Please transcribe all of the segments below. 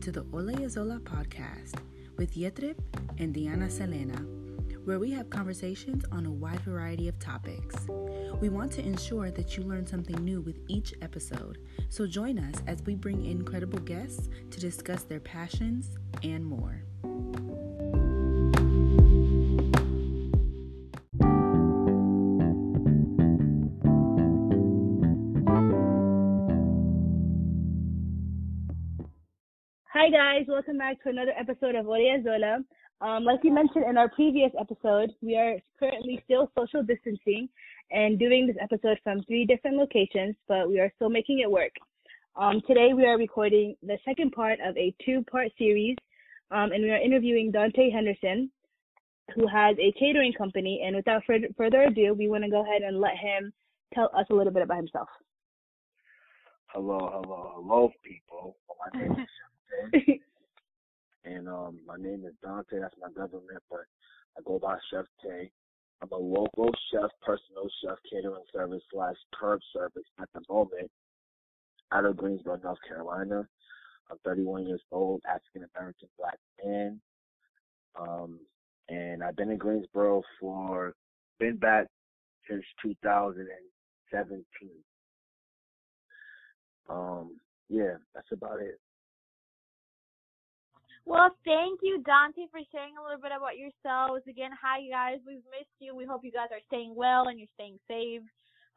to the Ole Zola podcast with Yetrip and Diana Selena, where we have conversations on a wide variety of topics. We want to ensure that you learn something new with each episode, so join us as we bring in incredible guests to discuss their passions and more. Hi guys, welcome back to another episode of Oria Zola. Um, like we mentioned in our previous episode, we are currently still social distancing and doing this episode from three different locations, but we are still making it work. Um, today we are recording the second part of a two-part series, um, and we are interviewing Dante Henderson, who has a catering company. And without further, further ado, we want to go ahead and let him tell us a little bit about himself. Hello, hello, hello, people. My name is and um, my name is Dante. That's my government, but I go by Chef Tay. I'm a local chef, personal chef, catering service slash curb service at the moment out of Greensboro, North Carolina. I'm 31 years old, African American black man. Um, and I've been in Greensboro for, been back since 2017. Um, yeah, that's about it. Well, thank you, Dante, for sharing a little bit about yourselves. Again, hi you guys, we've missed you. We hope you guys are staying well and you're staying safe.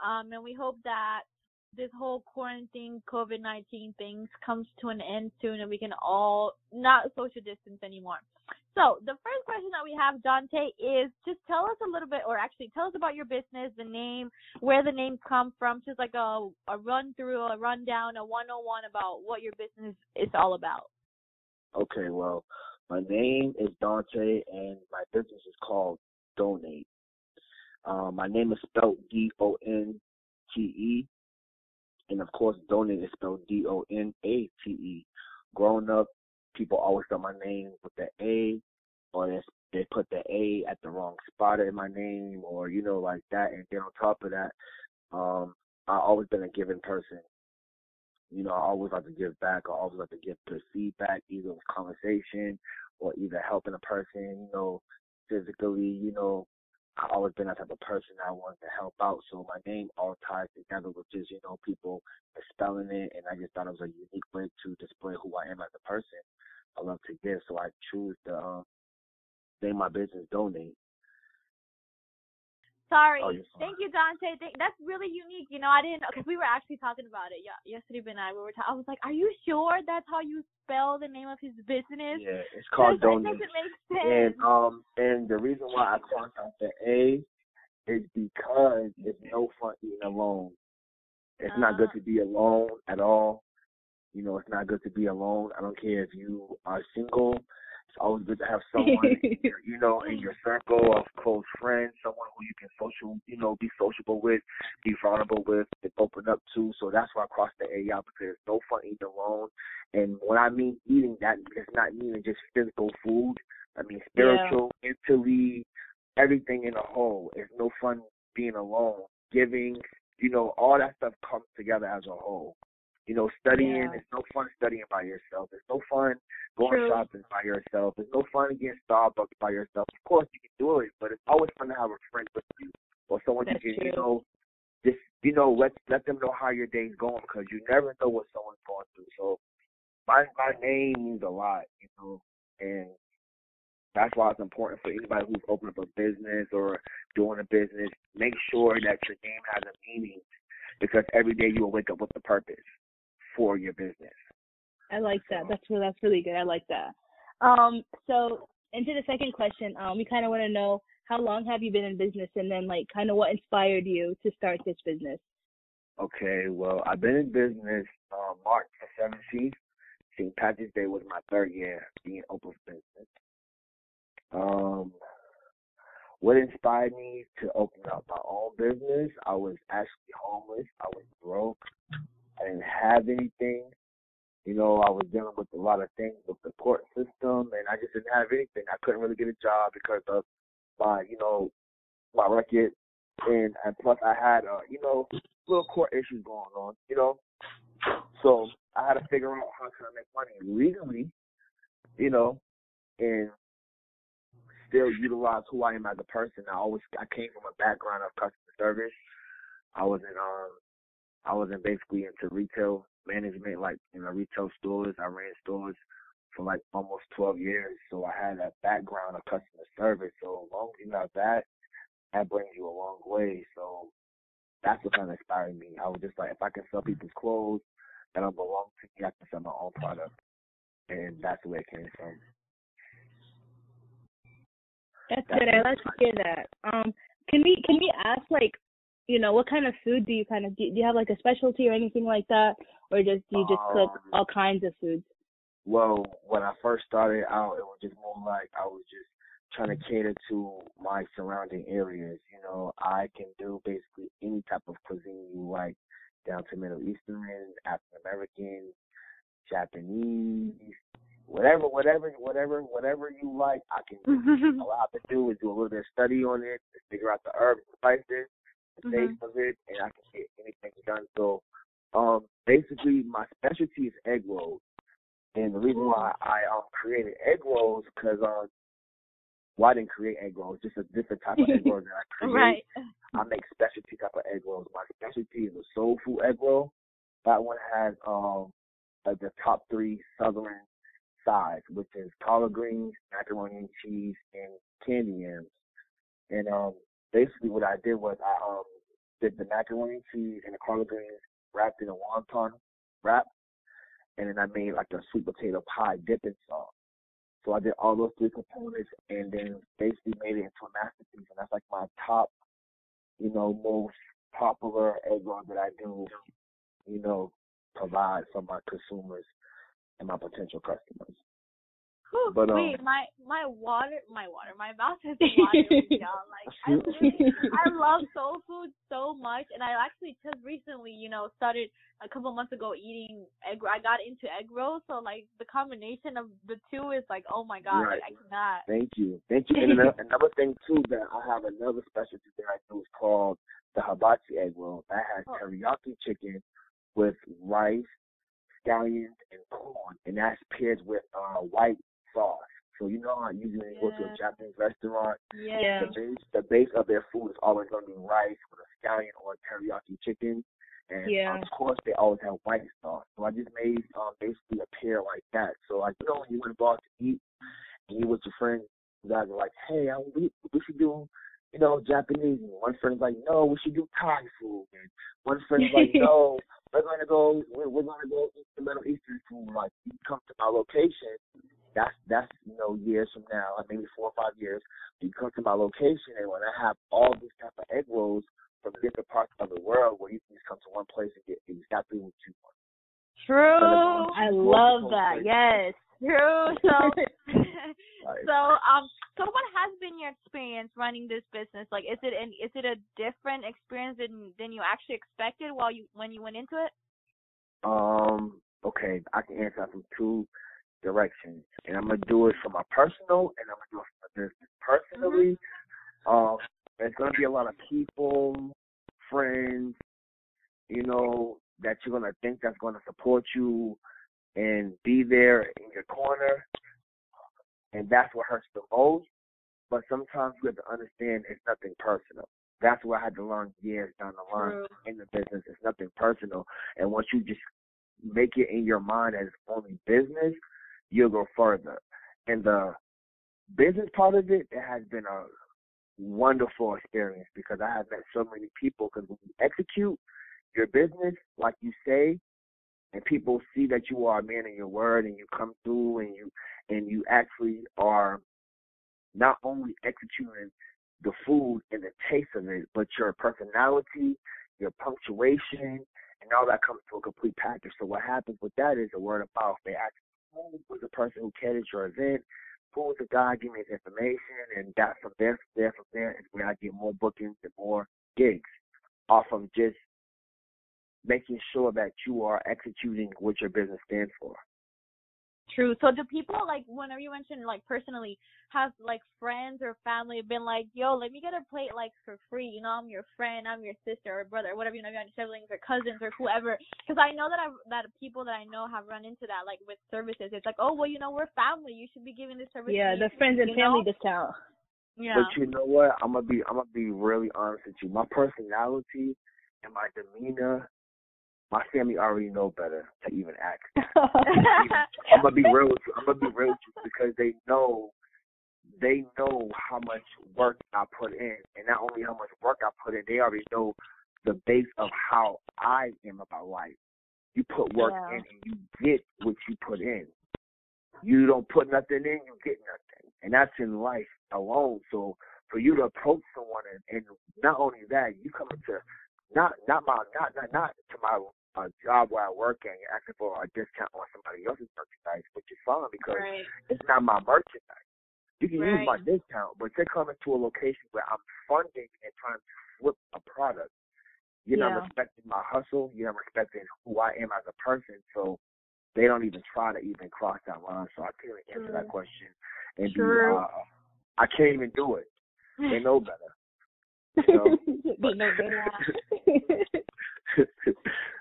Um, and we hope that this whole quarantine COVID nineteen things comes to an end soon and we can all not social distance anymore. So the first question that we have, Dante, is just tell us a little bit, or actually tell us about your business, the name, where the name come from, just like a a run through, a rundown, a one on one about what your business is all about. Okay, well, my name is Dante, and my business is called Donate. Um, my name is spelled D O N T E, and of course, Donate is spelled D O N A T E. Growing up, people always spell my name with the A, or they put the A at the wrong spot in my name, or you know, like that. And then on top of that, um, I've always been a giving person. You know, I always like to give back. I always like to give good feedback, either with conversation or either helping a person, you know, physically, you know. I always been that type of person that wanted to help out. So my name all ties together with just, you know, people spelling it and I just thought it was a unique way to display who I am as a person. I love to give, so I choose to um name my business Donate. Sorry. Oh, Thank you, Dante. Thank, that's really unique. You know, I didn't because we were actually talking about it yeah, yesterday. Ben and I we were. Ta- I was like, "Are you sure that's how you spell the name of his business?" Yeah, it's called That Donate. doesn't make sense. And um and the reason why I crossed out the A is because it's no fun eating alone. It's not good Uh-huh. to be alone at all. You know, it's not good to be alone. I don't care if you are single. It's always good to have someone, in your, you know, in your circle of close friends, someone who you can social, you know, be sociable with, be vulnerable with, and open up to. So that's why I crossed the A out because it's no fun eating alone. And when I mean eating, that it's not meaning just physical food. I mean spiritual, mentally, everything in a whole. It's no fun being alone. Giving, you know, all that stuff comes together as a whole. You know, studying, Yeah. it's no fun studying by yourself. It's no fun going True. shopping by yourself. It's no fun getting Starbucks by yourself. Of course, you can do it, but it's always fun to have a friend with you or someone That's you can, you know, just you know, let let them know how your day's going because you never know what someone's going through. So my my name means a lot, you know, and that's why it's important for anybody who's opening up a business or doing a business, make sure that your name has a meaning because every day you will wake up with a purpose for your business. I like that. That's really, that's really good. I like that. Um, so into the second question, um, we kind of want to know how long have you been in business, and then like kind of what inspired you to start this business. Okay, well, I've been in business uh, March the 17th. St. Patrick's Day was my third year being open for business. Um, what inspired me to open up my own business? I was actually homeless. I was broke. I didn't have anything. You know, I was dealing with a lot of things with the court system, and I just didn't have anything. I couldn't really get a job because of my, you know, my record, and and plus I had, uh, you know, little court issues going on. You know, so I had to figure out how can I make money legally, you know, and still utilize who I am as a person. I always I came from a background of customer service. I was in um I was in basically into retail management, like you know retail stores. I ran stores for like almost 12 years, so I had that background of customer service. So as long as you have that, that brings you a long way. So that's what kind of inspired me. I was just like, if I can sell people's clothes that don't belong to me, I can sell my own product, and that's the way it came from. That's, that's good. I like to hear that. Um, can we can we ask like, you know, what kind of food do you kind of do? Do you have like a specialty or anything like that, or just do you just um, cook all kinds of foods? Well, when I first started out, it was just more like I was just trying to cater to my surrounding areas. You know, I can do basically any type of cuisine you like, down to Middle Eastern, African American, Japanese, whatever, whatever, whatever, whatever you like, I can do. All I have to do is do a little bit of study on it, figure out the herbs, spices, the mm-hmm. of it, and I can get anything done. So, um, basically, my specialty is egg rolls. And the reason why I um created egg rolls because um well, I didn't create egg rolls, just a different type of egg rolls that I create. right. I make specialty type of egg rolls. My specialty is a soul food egg roll. That one has um like the top three southern sides, which is collard greens, macaroni and cheese, and candy yams. And um basically what I did was I um did the macaroni and cheese and the collard greens wrapped in a wonton wrap and then I made like a sweet potato pie dipping sauce. So I did all those three components and then basically made it into a masterpiece. And that's like my top, you know, most popular egg roll that I do, you know, provide for my consumers and my potential customers. Whew, but, um, wait, my my water, my water, my mouth is watering. Like I, I love soul food so much, and I actually just recently, you know, started a couple months ago eating egg. I got into egg rolls, so like the combination of the two is like, oh my god, right. like, I cannot. Thank you, thank you. And another, another thing too that I have another specialty that I do is called the hibachi egg roll. That has oh. teriyaki chicken with rice, scallions, and corn, and that's paired with uh, white sauce. So you know how usually you go to a Japanese restaurant, yeah. the base the base of their food is always going to be rice with a scallion or a teriyaki chicken, and yeah. of course they always have white sauce. So I just made um, basically a pair like that. So like you know when you went abroad to eat and you with your friends, you guys are like, hey, I, we we should do you know, Japanese. And one friend's like, no, we should do Thai food. And one friend's like, no, we're gonna go, we're, we're gonna go eat the Middle Eastern food. Like, you come to my location, that's that's you know years from now, like maybe four or five years. You come to my location, and when I have all these type of egg rolls from different parts of the world, where you can just come to one place and get exactly what you want. True. I love that. Yes. True. So, so um, so what has been your experience running this business? Like, is it an is it a different experience than than you actually expected while you when you went into it? Um. Okay, I can answer that from two direction. And I'm gonna do it for my personal and I'm gonna do it for my business. Personally, mm-hmm. um, there's gonna be a lot of people, friends, you know, that you're gonna think that's gonna support you and be there in your corner. And that's what hurts the most. But sometimes you have to understand it's nothing personal. That's what I had to learn years down the line True. in the business. It's nothing personal. And once you just make it in your mind as only business, you'll go further. And the business part of it, it has been a wonderful experience because I have met so many people. Because when you execute your business like you say, and people see that you are a man of your word, and you come through, and you and you actually are not only executing the food and the taste of it, but your personality, your punctuation, and all that comes to a complete package. So what happens with that is a word of mouth. They actually who was the person who catered your event, who was the guy giving me his information, and that from there, from there, from there is where I get more bookings and more gigs off of just making sure that you are executing what your business stands for. True. So do people like whenever you mentioned like personally have like friends or family been like, yo, let me get a plate like for free. You know, I'm your friend, I'm your sister or brother, or whatever. You know, your siblings or cousins or whoever. Because I know that I've that people that I know have run into that like with services. It's like, oh well, you know, we're family. You should be giving this service. Yeah, to the friends and family know? discount. Yeah. But you know what? I'm gonna be I'm gonna be really honest with you. My personality and my demeanor, my family already know better to even ask. I'm gonna be real with you. I'm gonna be real with you because they know they know how much work I put in, and not only how much work I put in, they already know the base of how I am about life. You put work Yeah. in, and you get what you put in. You don't put nothing in, you get nothing, and that's in life alone. So for you to approach someone, and, and not only that, you come into not not my not not not to my uh, job where I work and you're asking for a discount on somebody else's merchandise, which is fine because right. it's not my merchandise. You can use my discount, but you're coming to a location where I'm funding and trying to flip a product. You're Yeah. not respecting my hustle. You're not respecting who I am as a person. So they don't even try to even cross that line. So I can't even answer that question. And be, uh, I can't even do it. They know better. You know? they know better.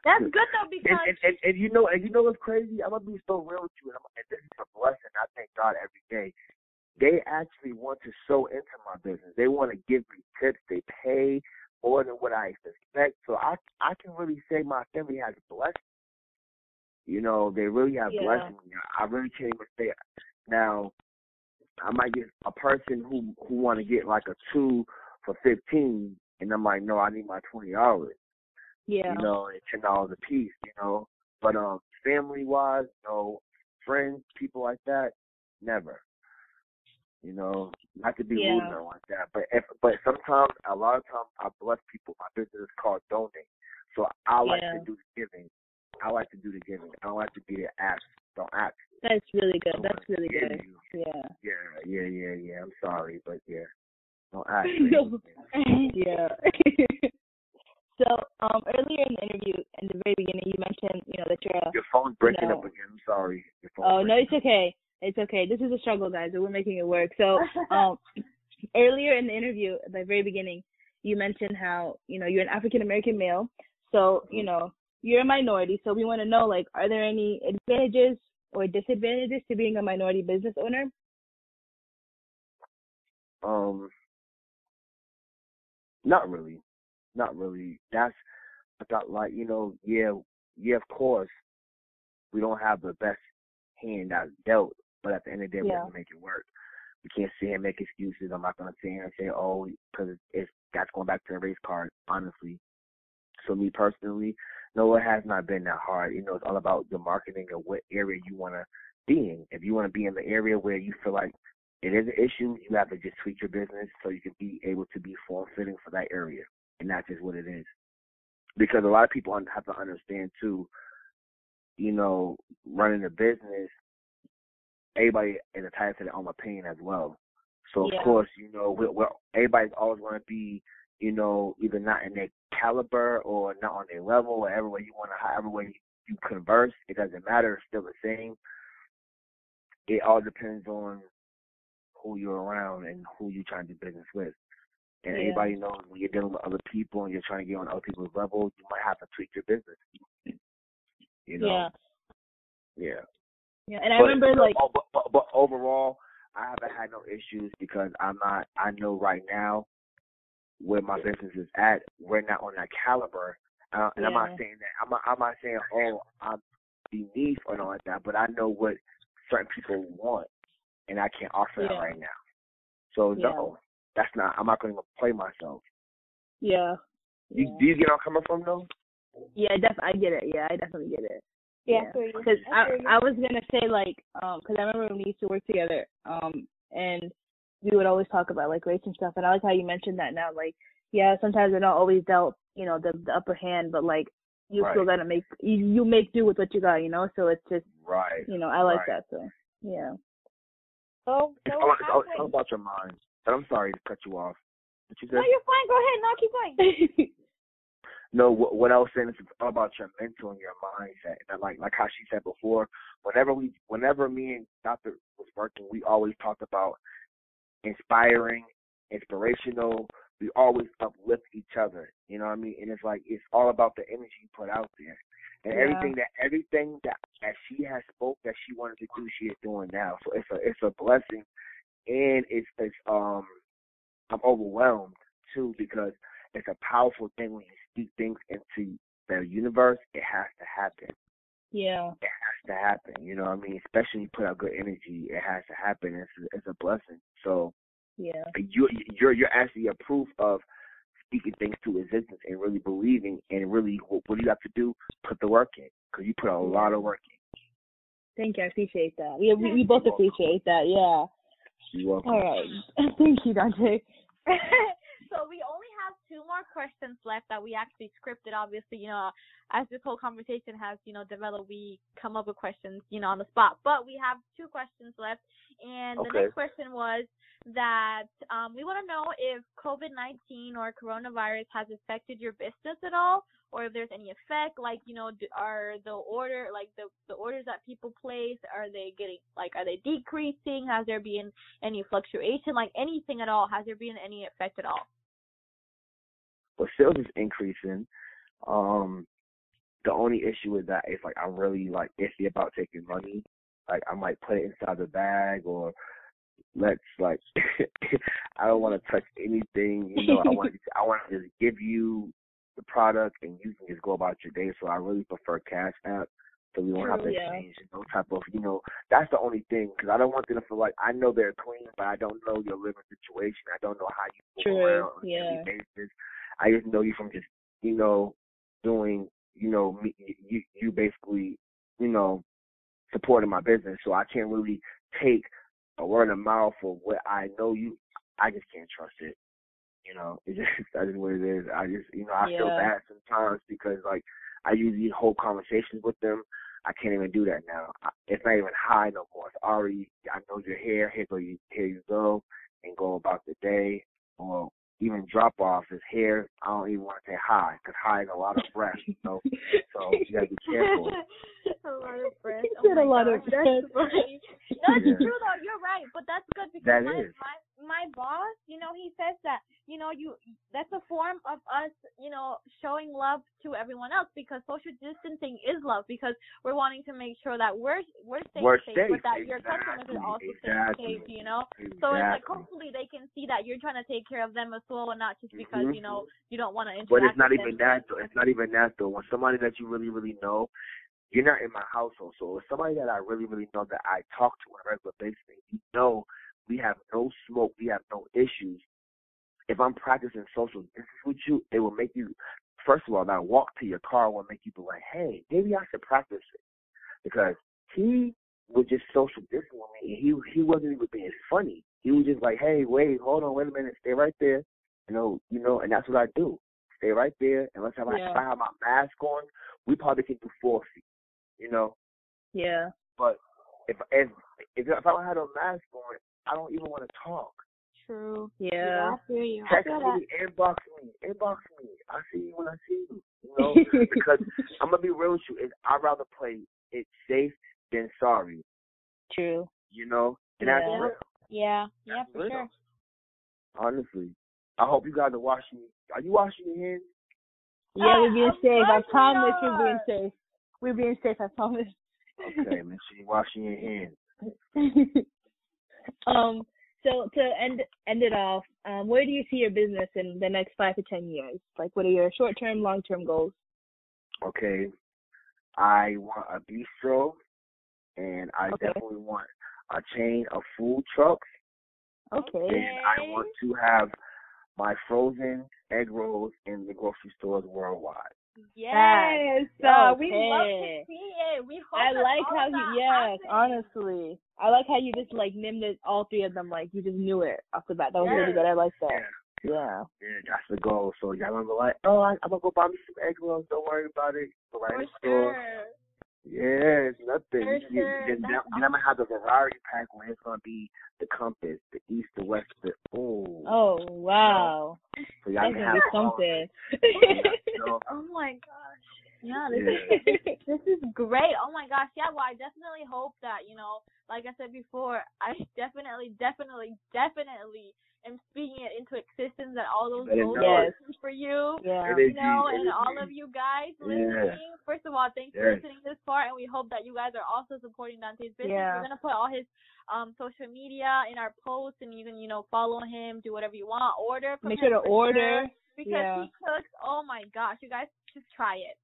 That's good though and, because and, and, and you know, and you know what's crazy? I'm gonna be so real with you, and, I'm, and this is a blessing. I thank God every day. They actually want to sow into my business. They want to give me tips. They pay more than what I expect. So I I can really say my family has blessed. You know, they really have Yeah. blessed me. I really can't even say. Now, I might get a person who who want to get like a two for fifteen, and I'm like, no, I need my twenty dollars yeah. you know, and ten dollars a piece, you know. But um family wise, you know, friends, people like that, never. You know, not to be Yeah. rude or like that. But if but sometimes a lot of times I bless people. My business is called donate. So I like Yeah. to do the giving. I like to do the giving. I don't like to be the ask. Don't ask. That's really good. That's really good. you. Yeah. Yeah, yeah, yeah, yeah. I'm sorry, but yeah. Don't ask. No. yeah. so, um, earlier in the interview, in the very beginning, you mentioned, you know, that you're a. Your phone's breaking No. up again. I'm sorry. Oh no, it's okay. It's okay. This is a struggle, guys, but we're making it work. So, um, earlier in the interview, at the very beginning, you mentioned how you know you're an African American male. So, you know, you're a minority. So we want to know, like, are there any advantages or disadvantages to being a minority business owner? Um, not really, not really. That's I thought like you know, yeah, yeah. Of course, we don't have the best hand that's dealt, but at the end of the day, we Yeah. have to make it work. We can't sit here and make excuses. I'm not gonna sit here and say, oh, because it's that's going back to the race card. Honestly, so me personally, no, it has not been that hard. You know, it's all about the marketing of what area you want to be in. If you want to be in the area where you feel like it is an issue, you have to just tweak your business so you can be able to be form fitting for that area, and that's just what it is. Because a lot of people have to understand too, you know, running a business, everybody is entitled to their own opinion as well. So Yeah. of course, you know, we're, we're, everybody's always going to be, you know, either not in their caliber or not on their level, whatever way you want to, however way you converse, it doesn't matter. It's still the same. It all depends on who you're around and who you're trying to do business with. And Yeah. everybody knows when you're dealing with other people and you're trying to get on other people's level, you might have to tweak your business. You know? Yeah. Yeah. Yeah. And I But, remember, like, but, but, but overall, I haven't had no issues because I'm not. I know right now where my business is at. We're not on that caliber, uh, and I'm not saying that. I'm not, I'm not saying oh I'm beneath or not like that. But I know what certain people want, and I can't offer that right now. So Yeah. no, that's not. I'm not going to play myself. yeah. You, Yeah. do you get where I'm coming from though? Yeah, def- I get it. Yeah, I definitely get it. Yeah, Yeah. I feel you. Because I I. I was gonna say like, um, because I remember when we used to work together, um, and we would always talk about like race and stuff, and I like how you mentioned that now. Like, yeah, sometimes they're not always dealt, you know, the, the upper hand, but like you still Right. gotta make you, you make do with what you got, you know. So it's just, Right. you know, I like Right. that. So yeah. So, It's so all, it's, all, it's all about your mind. But I'm sorry to cut you off. What you said? No, you're fine. Go ahead. No, keep going. know what, what I was saying is it's all about your mental and your mindset. And like like how she said before, whenever we whenever me and Doctor was working, we always talked about inspiring, inspirational. We always uplift each other. You know what I mean? And it's like it's all about the energy you put out there. And Yeah. everything that everything that that she has spoke that she wanted to do, she is doing now. So it's a it's a blessing, and it's it's um I'm overwhelmed too because it's a powerful thing when you speak things into the universe. It has to happen. Yeah. It has to happen. You know what I mean? Especially when you put out good energy, it has to happen. It's it's a blessing. So Yeah. you you're you're actually a proof of speaking things to existence and really believing and really what, what do you have to do? Put the work in because you put a lot of work in. Thank you. I appreciate that. We we, we both appreciate that. Yeah. You're welcome. All right. Thank you, Dante. so we only have two more questions left that we actually scripted. Obviously, you know, as this whole conversation has, you know, developed, we come up with questions, you know, on the spot. But we have two questions left, and the next question was that um, we want to know if COVID nineteen or coronavirus has affected your business at all, or if there's any effect. Like, you know, are the order like the the orders that people place are they getting like are they decreasing? Has there been any fluctuation? Like anything at all? Has there been any effect at all? But sales is increasing. Um, the only issue with that is like I'm really like iffy about taking money. Like I might put it inside the bag or let's like I don't want to touch anything. You know, I want to I want to just give you the product and you can just go about your day. So I really prefer Cash App. So we won't have to yeah. exchange no type of, you know, that's the only thing because I don't want them to feel like I know they're clean, but I don't know your living situation. I don't know how you move around on a daily basis. I just know you from just, you know, doing, you know, me, you, you basically, you know, supporting my business. So I can't really take a word of mouth of what I know you. I just can't trust it. You know, it's just that is what it is. I just, you know, I feel bad sometimes because like I usually hold conversations with them. I can't even do that now. I- It's not even high no more. It's already. I know you're here. Here go you. Here you go, and go about the day. Or even drop off is here. I don't even want to say hi because hi is a lot of breath. You know, so you gotta be careful. a lot of breath. You Oh a lot of gosh, that's breath. No, it's Yeah. true though. You're right, but that's good because That my, is. my my boss, you know, he says that you know you that's a form of us, you know, showing love to everyone else because social distancing is love because we're wanting to make sure that we're we're staying We're safe, safe. but that your customers are also Exactly. staying safe, you know. So it's like hopefully they can see that you're trying to take care of them as well, and not just because Mhm. you know you don't want to interact. But it's not even that though. It's not even that though. When somebody that you really, really know, you're not in my household. So it's somebody that I really, really know that I talk to on a regular basis. You know we have no smoke, we have no issues. If I'm practicing social distance with you, it will make you first of all, that walk to your car will make you be like, Hey, maybe I should practice it. Because he was just social distance with me and he he wasn't even being funny. He was just like, Hey, wait, hold on, wait a minute, stay right there. You know, you know, and that's what I do. Stay right there, and let's have I, if I have my mask on, we probably can do four feet. You know, Yeah. but if if if, if I don't have a mask on, I don't even want to talk. True. Yeah. I feel you. I Text feel that. me, inbox me, inbox me. I see you when I see you. You know, because I'm gonna be real with you. Is I'd rather play it safe than sorry. True. You know, and Yeah. that's real. Yeah. Yeah, That's for real. sure. Honestly, I hope you guys are washing. Are you washing your hands? Yeah, we're being safe. I promise we're being safe. We're being safe. I promise. Okay, make sure you're washing your hands. um. So to end end it off, um, where do you see your business in the next five to ten years? Like, what are your short term, long term goals? Okay, I want a bistro, and I Okay. definitely want a chain of food trucks, Okay. and I want to have my frozen egg rolls in the grocery stores worldwide. Yes. Uh, we love to see it. We hope I that like how you. that Yes, happens. honestly, I like how you just like named it all three of them. Like you just knew it off the bat. That was really good. I like that. Yeah. yeah, that's the goal. So y'all gonna be like, oh, I, I'm gonna go buy me some egg rolls. Don't worry about it. Go right For in the store. sure. Yeah, it's nothing. For You- sure. Then I'm gonna have the variety pack where it's gonna be the compass, the east, the west, the oh. Oh wow, so y'all that's can have all something. you know? Oh my gosh. Yeah, this Yeah. is this is great. Oh my gosh. Yeah, well I definitely hope that, you know, like I said before, I definitely, definitely, definitely am speaking it into existence that all those Better goals are for you. yeah. You know, and all of you guys Yeah. listening. First of all, thanks for listening this far, and we hope that you guys are also supporting Dante's business. Yeah. We're gonna put all his um social media in our posts, and you can you know follow him, do whatever you want, order. From Make sure to order. sure, because Yeah. he cooks. Oh my gosh, you guys just try it.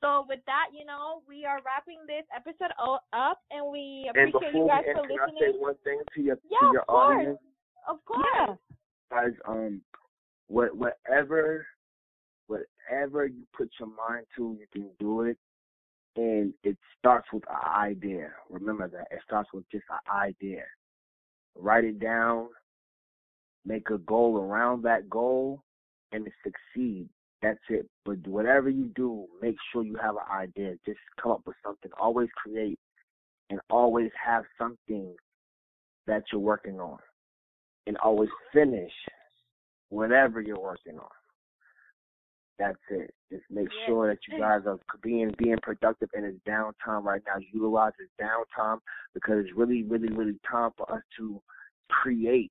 So with that, you know, we are wrapping this episode up, and we And appreciate before you guys we for end, can I say one thing to your Yeah, to of your course. audience? Of course. Yeah. guys, um, what whatever, whatever you put your mind to, you can do it, and it starts with an idea. Remember that it starts with just an idea. Write it down, make a goal around that goal, and succeed. That's it. But whatever you do, make sure you have an idea. Just come up with something. Always create, and always have something that you're working on and always finish whatever you're working on. That's it. Just make Yeah. sure that you guys are being being productive in this downtime right now. Utilize this downtime because it's really, really, really time for us to create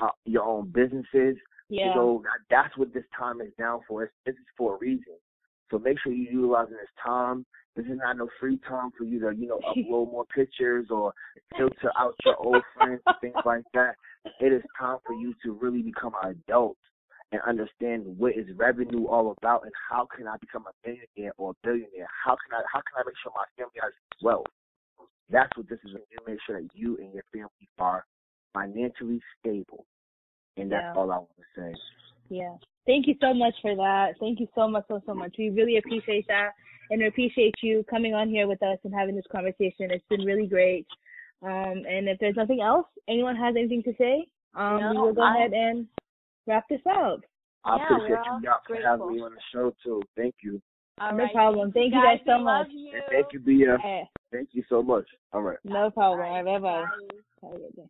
uh, your own businesses. Yeah. So that's what this time is down for. It's, this is for a reason. So make sure you're utilizing this time. This is not no free time for you to, you know, upload more pictures or filter out your old friends and things like that. It is time for you to really become an adult and understand what is revenue all about and how can I become a millionaire or a billionaire? How can I how can I make sure my family has wealth? That's what this is. You make sure that you and your family are financially stable. And that's Yeah. all I want to say. Yeah. Thank you so much for that. Thank you so much, so, so much. We really appreciate that and we appreciate you coming on here with us and having this conversation. It's been really great. Um, and if there's nothing else, anyone has anything to say, um, we will go I- ahead and wrap this up. I Yeah, appreciate you y'all for having me on the show too. Thank you. All No right, problem. Thank you guys so much. You. And thank you, Bia. Eh, Thank you so much. All right. no problem. All right, Bye bye. bye.